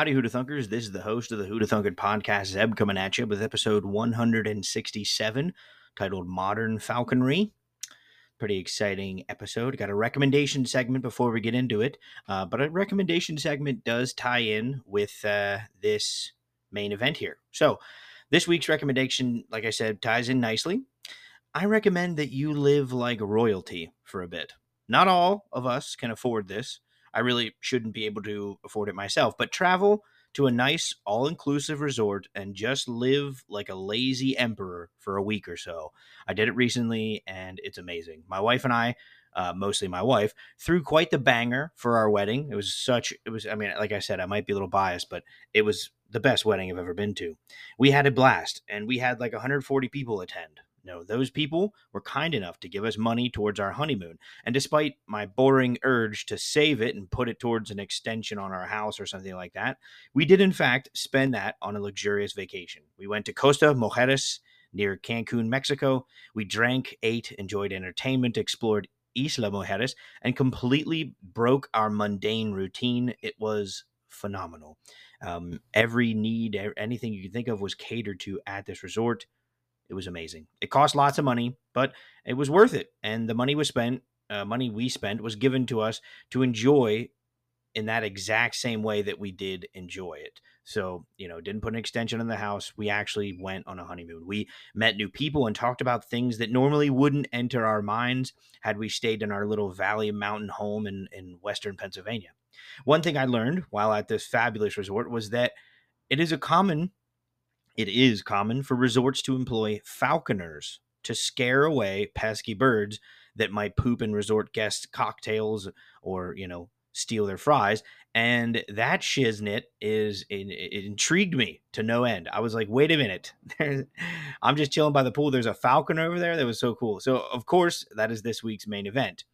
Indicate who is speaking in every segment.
Speaker 1: howdy, Hoota Thunkers. This is the host of the Hoota Thunker podcast, Zeb, coming at you with episode 167 titled Modern Falconry. Pretty exciting episode. Got a recommendation segment before we get into it, uh, but a recommendation segment does tie in with uh, this main event here. So, this week's recommendation, like I said, ties in nicely. I recommend that you live like royalty for a bit. Not all of us can afford this. I really shouldn't be able to afford it myself, but travel to a nice all inclusive resort and just live like a lazy emperor for a week or so. I did it recently and it's amazing. My wife and I, uh, mostly my wife, threw quite the banger for our wedding. It was such, it was, I mean, like I said, I might be a little biased, but it was the best wedding I've ever been to. We had a blast and we had like 140 people attend. No, those people were kind enough to give us money towards our honeymoon. And despite my boring urge to save it and put it towards an extension on our house or something like that, we did in fact spend that on a luxurious vacation. We went to Costa Mujeres near Cancun, Mexico. We drank, ate, enjoyed entertainment, explored Isla Mujeres, and completely broke our mundane routine. It was phenomenal. Um, every need, anything you can think of was catered to at this resort. It was amazing. It cost lots of money, but it was worth it. And the money was spent, uh, money we spent was given to us to enjoy in that exact same way that we did enjoy it. So, you know, didn't put an extension in the house. We actually went on a honeymoon. We met new people and talked about things that normally wouldn't enter our minds had we stayed in our little valley mountain home in, in Western Pennsylvania. One thing I learned while at this fabulous resort was that it is a common it is common for resorts to employ falconers to scare away pesky birds that might poop in resort guests' cocktails or, you know, steal their fries. And that shiznit is it, intrigued me to no end. I was like, wait a minute. I'm just chilling by the pool. There's a falcon over there. That was so cool. So, of course, that is this week's main event.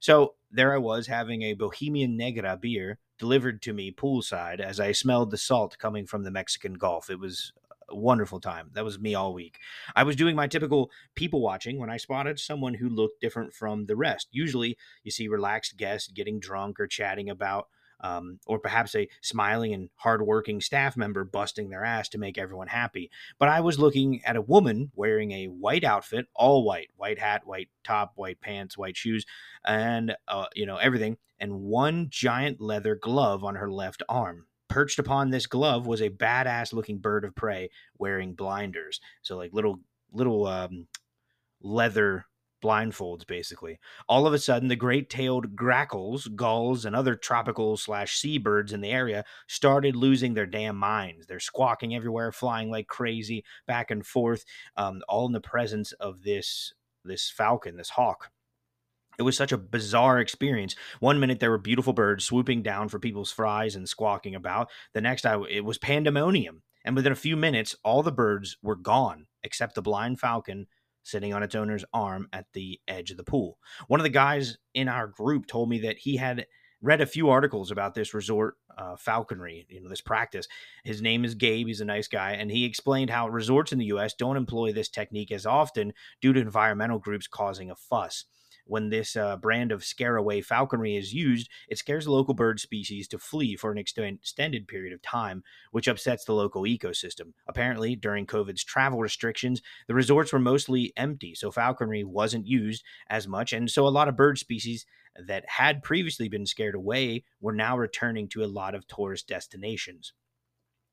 Speaker 1: So, there I was having a Bohemian Negra beer delivered to me poolside as I smelled the salt coming from the Mexican Gulf. It was wonderful time. That was me all week. I was doing my typical people watching when I spotted someone who looked different from the rest. Usually, you see relaxed guests getting drunk or chatting about, um, or perhaps a smiling and hardworking staff member busting their ass to make everyone happy. But I was looking at a woman wearing a white outfit, all white, white hat, white top, white pants, white shoes, and uh, you know everything, and one giant leather glove on her left arm perched upon this glove was a badass looking bird of prey wearing blinders. So like little little um, leather blindfolds basically. All of a sudden the great-tailed grackles, gulls and other tropical slash seabirds in the area started losing their damn minds. They're squawking everywhere, flying like crazy back and forth, um, all in the presence of this this falcon, this hawk it was such a bizarre experience. One minute there were beautiful birds swooping down for people's fries and squawking about. The next, I, it was pandemonium. And within a few minutes, all the birds were gone except the blind falcon sitting on its owner's arm at the edge of the pool. One of the guys in our group told me that he had read a few articles about this resort uh, falconry, you know, this practice. His name is Gabe. He's a nice guy. And he explained how resorts in the U.S. don't employ this technique as often due to environmental groups causing a fuss when this uh, brand of scareaway falconry is used, it scares the local bird species to flee for an extended period of time, which upsets the local ecosystem. Apparently, during COVID's travel restrictions, the resorts were mostly empty, so falconry wasn't used as much, and so a lot of bird species that had previously been scared away were now returning to a lot of tourist destinations.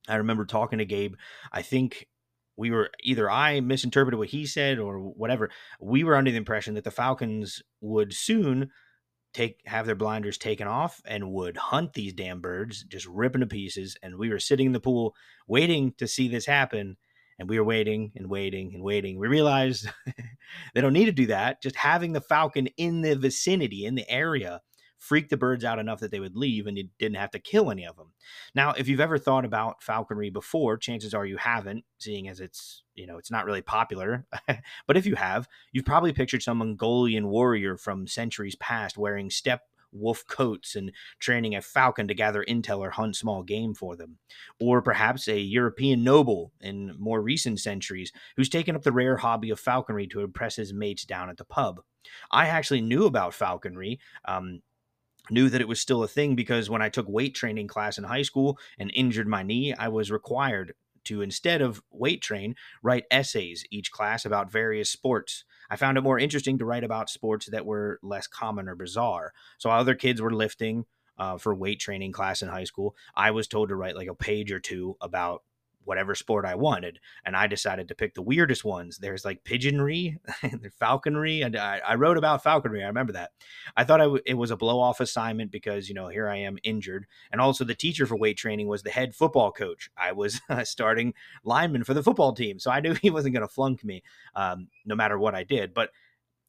Speaker 1: I remember talking to Gabe, I think we were either I misinterpreted what he said or whatever. We were under the impression that the Falcons would soon take have their blinders taken off and would hunt these damn birds, just rip them to pieces. And we were sitting in the pool waiting to see this happen. And we were waiting and waiting and waiting. We realized they don't need to do that. Just having the falcon in the vicinity, in the area, freak the birds out enough that they would leave and you didn't have to kill any of them. Now, if you've ever thought about falconry before, chances are you haven't, seeing as it's, you know, it's not really popular. but if you have, you've probably pictured some Mongolian warrior from centuries past wearing steppe wolf coats and training a falcon to gather intel or hunt small game for them. Or perhaps a European noble in more recent centuries who's taken up the rare hobby of falconry to impress his mates down at the pub. I actually knew about falconry um, knew that it was still a thing because when I took weight training class in high school and injured my knee, I was required to instead of weight train, write essays each class about various sports. I found it more interesting to write about sports that were less common or bizarre. So other kids were lifting uh, for weight training class in high school. I was told to write like a page or two about whatever sport I wanted. And I decided to pick the weirdest ones. There's like pigeonry, falconry, and I, I, wrote about falconry. I remember that. I thought it was a blow off assignment because, you know, here I am injured. And also, the teacher for weight training was the head football coach. I was starting lineman for the football team. So I knew he wasn't going to flunk me um, no matter what I did. But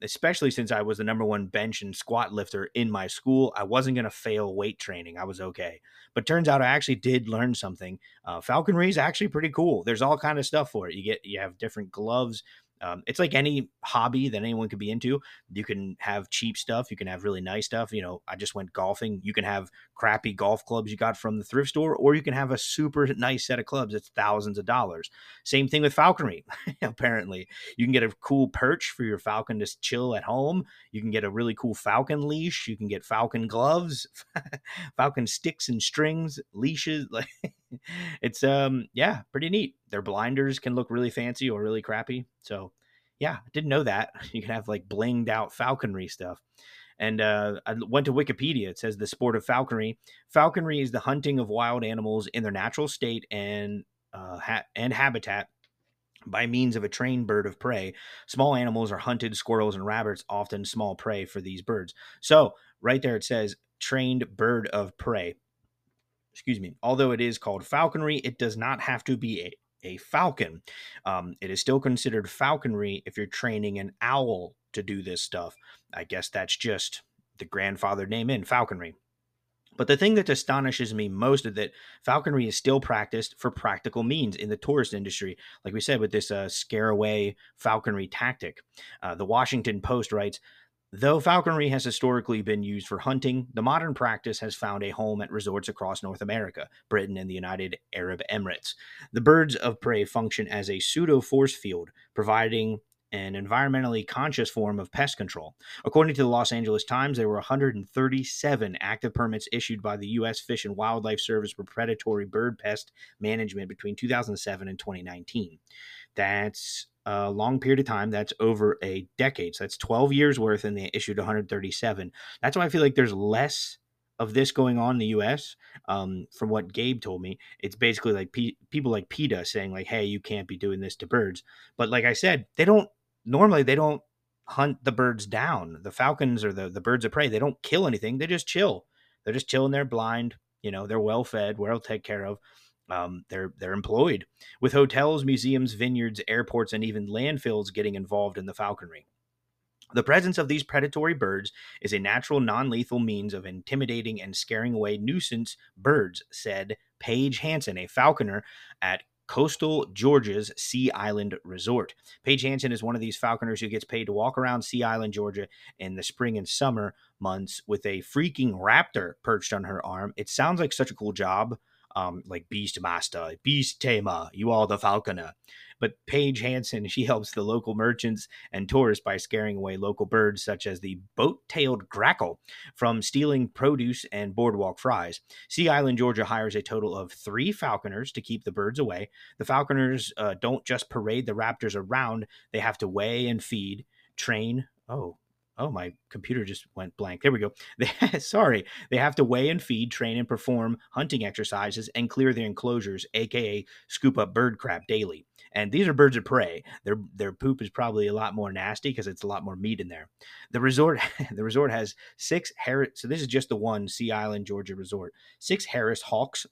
Speaker 1: especially since I was the number one bench and squat lifter in my school, I wasn't going to fail weight training. I was okay. But turns out I actually did learn something. Uh, falconry is actually pretty cool. There's all kind of stuff for it. You get you have different gloves, um, it's like any hobby that anyone could be into. You can have cheap stuff, you can have really nice stuff. You know, I just went golfing. You can have crappy golf clubs you got from the thrift store, or you can have a super nice set of clubs that's thousands of dollars. Same thing with falconry. Apparently, you can get a cool perch for your falcon to chill at home. You can get a really cool falcon leash. You can get falcon gloves, falcon sticks and strings, leashes. Like it's um yeah, pretty neat. Their blinders can look really fancy or really crappy. So yeah, I didn't know that. You can have like blinged out falconry stuff. And uh, I went to Wikipedia. It says the sport of falconry. Falconry is the hunting of wild animals in their natural state and uh, ha- and habitat by means of a trained bird of prey. Small animals are hunted, squirrels and rabbits, often small prey for these birds. So, right there it says trained bird of prey excuse me, although it is called falconry, it does not have to be a, a falcon. Um, it is still considered falconry if you're training an owl to do this stuff. I guess that's just the grandfather name in falconry. But the thing that astonishes me most is that falconry is still practiced for practical means in the tourist industry, like we said, with this uh, scare away falconry tactic. Uh, the Washington Post writes Though falconry has historically been used for hunting, the modern practice has found a home at resorts across North America, Britain, and the United Arab Emirates. The birds of prey function as a pseudo force field, providing an environmentally conscious form of pest control. According to the Los Angeles Times, there were 137 active permits issued by the U.S. Fish and Wildlife Service for predatory bird pest management between 2007 and 2019. That's a long period of time. That's over a decade. So that's 12 years worth, and they issued 137. That's why I feel like there's less of this going on in the U.S. Um, from what Gabe told me, it's basically like P- people like PETA saying like, "Hey, you can't be doing this to birds." But like I said, they don't normally they don't hunt the birds down. The falcons or the the birds of prey, they don't kill anything. They just chill. They're just chilling there blind. You know, they're well fed, well taken care of um, they're they're employed with hotels, museums, vineyards, airports, and even landfills getting involved in the falconry. The presence of these predatory birds is a natural, non lethal means of intimidating and scaring away nuisance birds, said Paige Hanson, a falconer at coastal Georgia's Sea Island Resort. Paige Hanson is one of these falconers who gets paid to walk around Sea Island, Georgia in the spring and summer months with a freaking raptor perched on her arm. It sounds like such a cool job um, like Beast Master, Beast Tamer, you are the falconer. But Paige Hanson, she helps the local merchants and tourists by scaring away local birds such as the boat-tailed grackle from stealing produce and boardwalk fries. Sea Island, Georgia hires a total of three falconers to keep the birds away. The falconers uh, don't just parade the raptors around; they have to weigh and feed, train. Oh, oh my computer just went blank. There we go. They, sorry. They have to weigh and feed train and perform hunting exercises and clear their enclosures aka scoop up bird crap daily. And these are birds of prey. Their their poop is probably a lot more nasty because it's a lot more meat in there. The resort the resort has six harris so this is just the one sea island georgia resort. Six harris hawks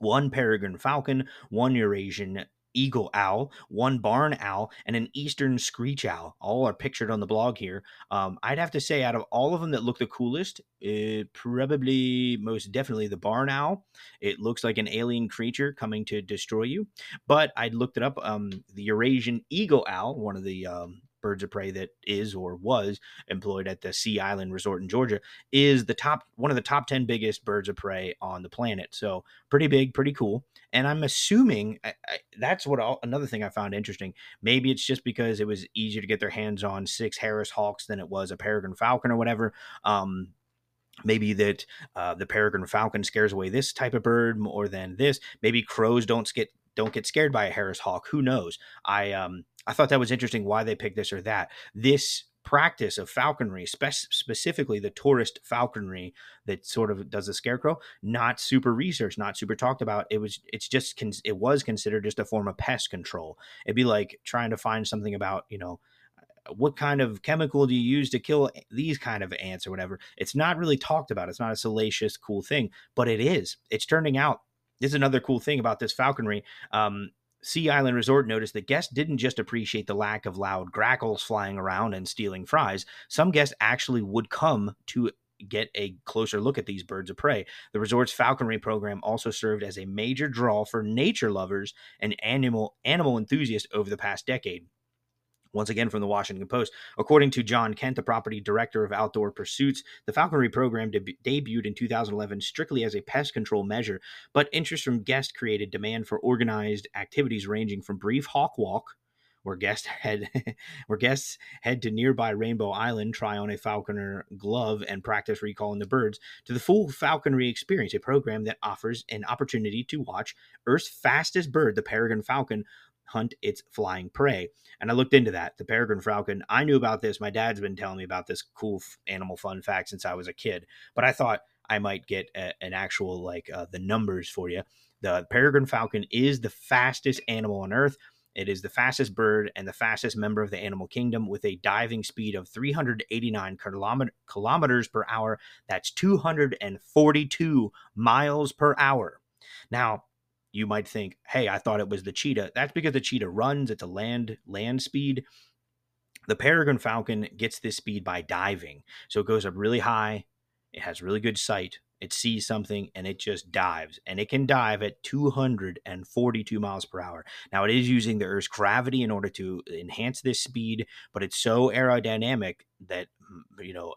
Speaker 1: one peregrine falcon, one Eurasian eagle owl, one barn owl, and an eastern screech owl. All are pictured on the blog here. Um, I'd have to say, out of all of them that look the coolest, it probably most definitely the barn owl. It looks like an alien creature coming to destroy you. But I looked it up. Um, the Eurasian eagle owl, one of the um, birds of prey that is or was employed at the Sea Island Resort in Georgia is the top one of the top 10 biggest birds of prey on the planet. So pretty big, pretty cool. And I'm assuming I, I, that's what I'll, another thing I found interesting. Maybe it's just because it was easier to get their hands on six Harris Hawks than it was a Peregrine Falcon or whatever. Um, maybe that uh, the peregrine falcon scares away this type of bird more than this maybe crows don't get don't get scared by a harris hawk who knows? I um i thought that was interesting why they picked this or that. This practice of falconry spe- specifically the tourist falconry that sort of does the scarecrow not super researched not super talked about. It was it's just it was considered just a form of pest control. It'd be like trying to find something about you know what kind of chemical do you use to kill these kind of ants or whatever. It's not really talked about. It's not a salacious cool thing but it is. It's turning out this is another cool thing about this falconry um, Sea Island Resort noticed that guests didn't just appreciate the lack of loud grackles flying around and stealing fries. Some guests actually would come to get a closer look at these birds of prey. The resort's falconry program also served as a major draw for nature lovers and animal animal enthusiasts over the past decade. Once again from the Washington Post. According to John Kent, the property director of outdoor pursuits, the falconry program deb- debuted in 2011 strictly as a pest control measure, but interest from guests created demand for organized activities ranging from brief hawk walk, where guests head where guests head to nearby Rainbow Island, try on a falconer glove, and practice recalling the birds, to the full falconry experience, a program that offers an opportunity to watch Earth's fastest bird, the peregrine falcon, hunt its flying prey. And I looked into that. The peregrine falcon, I knew about this. My dad's been telling me about this cool animal fun fact since I was a kid, but I thought I might get a, an actual, like, uh, the numbers for you. The peregrine falcon is the fastest animal on earth. It is the fastest bird and the fastest member of the animal kingdom with a diving speed of 389 kilometers per hour. That's 242 miles per hour. Now, you might think, hey, I thought it was the cheetah. That's because the cheetah runs, it's a land land speed. The peregrine falcon gets this speed by diving. So it goes up really high, it has really good sight, it sees something and it just dives and it can dive at 242 miles per hour now it is using the earth's gravity in order to enhance this speed but it's so aerodynamic that mm, you know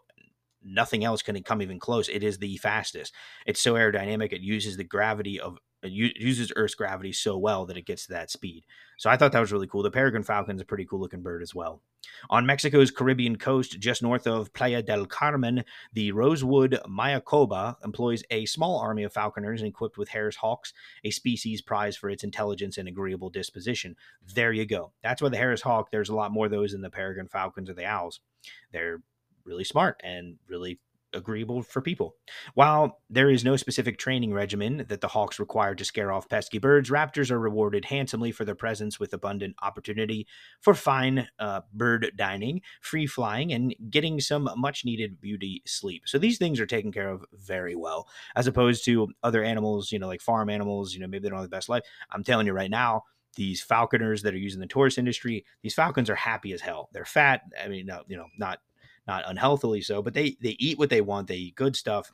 Speaker 1: nothing else can come even close it is the fastest it's so aerodynamic it uses the gravity of uses Earth's gravity so well that it gets to that speed. So I thought that was really cool. The peregrine falcon is a pretty cool looking bird as well. On Mexico's Caribbean coast, just north of Playa del Carmen, the Rosewood Mayakoba employs a small army of falconers equipped with Harris hawks, a species prized for its intelligence and agreeable disposition. There you go. That's why the Harris hawk, there's a lot more of those than the peregrine falcons or the owls. They're really smart and really agreeable for people. While there is no specific training regimen that the hawks require to scare off pesky birds, raptors are rewarded handsomely for their presence with abundant opportunity for fine uh, bird dining, free flying, and getting some much needed beauty sleep. So these things are taken care of very well, as opposed to other animals, you know, like farm animals, you know, maybe they don't have the best life. I'm telling you right now, these falconers that are using the tourist industry, these falcons are happy as hell. They're fat. I mean, no, you know, not not unhealthily so, but they they eat what they want. They eat good stuff.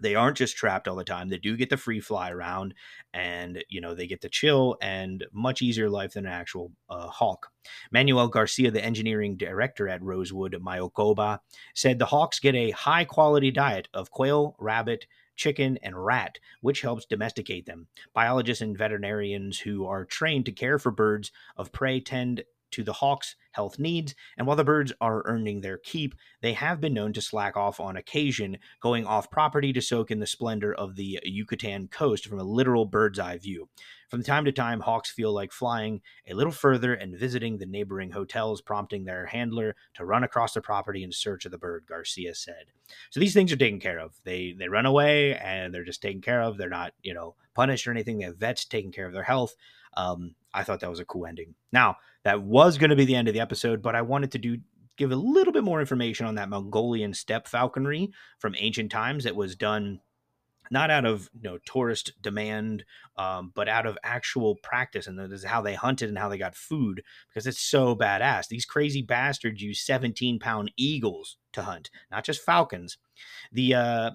Speaker 1: They aren't just trapped all the time. They do get the free fly around, and you know they get to chill and much easier life than an actual uh, hawk. Manuel Garcia, the engineering director at Rosewood Mayakoba, said the hawks get a high quality diet of quail, rabbit, chicken, and rat, which helps domesticate them. Biologists and veterinarians who are trained to care for birds of prey tend to the hawks' health needs, and while the birds are earning their keep, they have been known to slack off on occasion, going off property to soak in the splendor of the Yucatan coast from a literal bird's eye view. From time to time, hawks feel like flying a little further and visiting the neighboring hotels, prompting their handler to run across the property in search of the bird, Garcia said. So these things are taken care of. They they run away and they're just taken care of. They're not, you know, punished or anything. They have vets taking care of their health. Um, I thought that was a cool ending. Now, that was going to be the end of the episode, but I wanted to do give a little bit more information on that Mongolian steppe falconry from ancient times that was done not out of you know tourist demand, um, but out of actual practice, and that is how they hunted and how they got food because it's so badass. These crazy bastards use 17 pound eagles to hunt, not just falcons. The uh,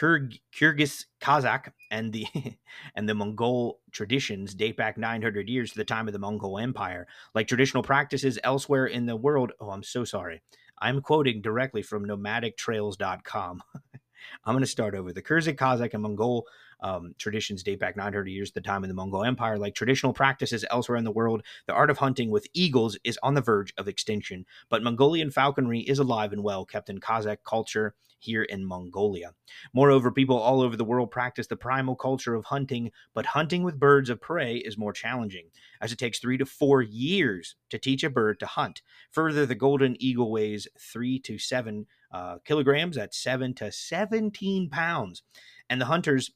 Speaker 1: Kyrgyz Kazakh and the and the Mongol traditions date back 900 years to the time of the Mongol Empire. Like traditional practices elsewhere in the world, oh, I'm so sorry. I'm quoting directly from nomadictrails.com. I'm going to start over. The Kyrgyz, Kazakh, and Mongol um, traditions date back 900 years, to the time of the Mongol Empire. Like traditional practices elsewhere in the world, the art of hunting with eagles is on the verge of extinction. But Mongolian falconry is alive and well, kept in Kazakh culture here in Mongolia. Moreover, people all over the world practice the primal culture of hunting, but hunting with birds of prey is more challenging, as it takes three to four years to teach a bird to hunt. Further, the golden eagle weighs three to seven uh, kilograms, at seven to 17 pounds. And the hunters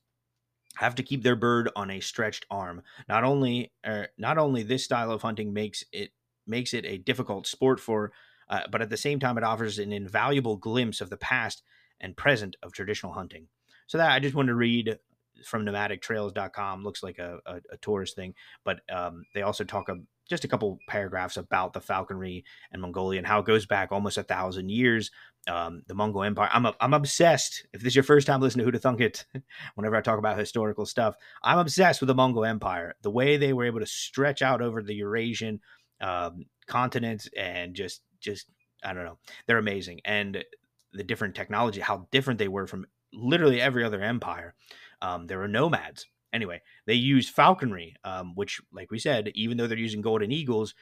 Speaker 1: have to keep their bird on a stretched arm. Not only, uh, not only this style of hunting makes it makes it a difficult sport for, uh, but at the same time, it offers an invaluable glimpse of the past and present of traditional hunting. So that I just wanted to read from nomadictrails.com. Looks like a, a, a tourist thing, but um, they also talk a, just a couple paragraphs about the falconry and Mongolia and how it goes back almost a thousand years. Um, the Mongol Empire. I'm a, I'm obsessed. If this is your first time listening to Who to Thunk It, whenever I talk about historical stuff, I'm obsessed with the Mongol Empire. The way they were able to stretch out over the Eurasian um, continent and just just I don't know, they're amazing. And the different technology, how different they were from literally every other empire. Um, there were nomads. Anyway, they used falconry, um, which, like we said, even though they're using golden eagles,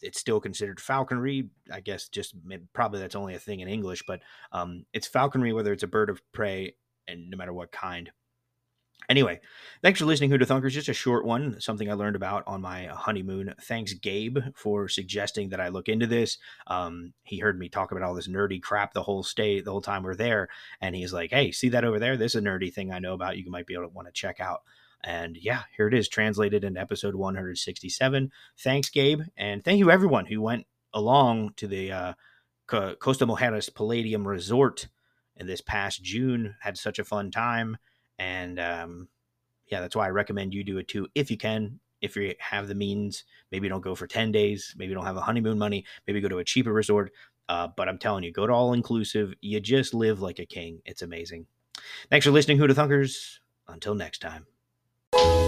Speaker 1: it's still considered falconry. I guess just probably that's only a thing in English, but um, it's falconry whether it's a bird of prey and no matter what kind. Anyway, thanks for listening, to Thunkers. Just a short one, something I learned about on my honeymoon. Thanks, Gabe, for suggesting that I look into this. Um, he heard me talk about all this nerdy crap the whole stay, the whole time we're there, and he's like, "Hey, see that over there? This is a nerdy thing I know about. You might be able to want to check out." And yeah, here it is, translated in episode 167. Thanks, Gabe, and thank you everyone who went along to the uh, Costa Mujeres Palladium Resort in this past June. Had such a fun time and um, yeah, that's why I recommend you do it too if you can. If you have the means, maybe don't go for 10 days, maybe don't have a honeymoon money, maybe go to a cheaper resort. Uh, but I'm telling you, go to all inclusive. You just live like a king. It's amazing. Thanks for listening, to Thunkers. Until next time you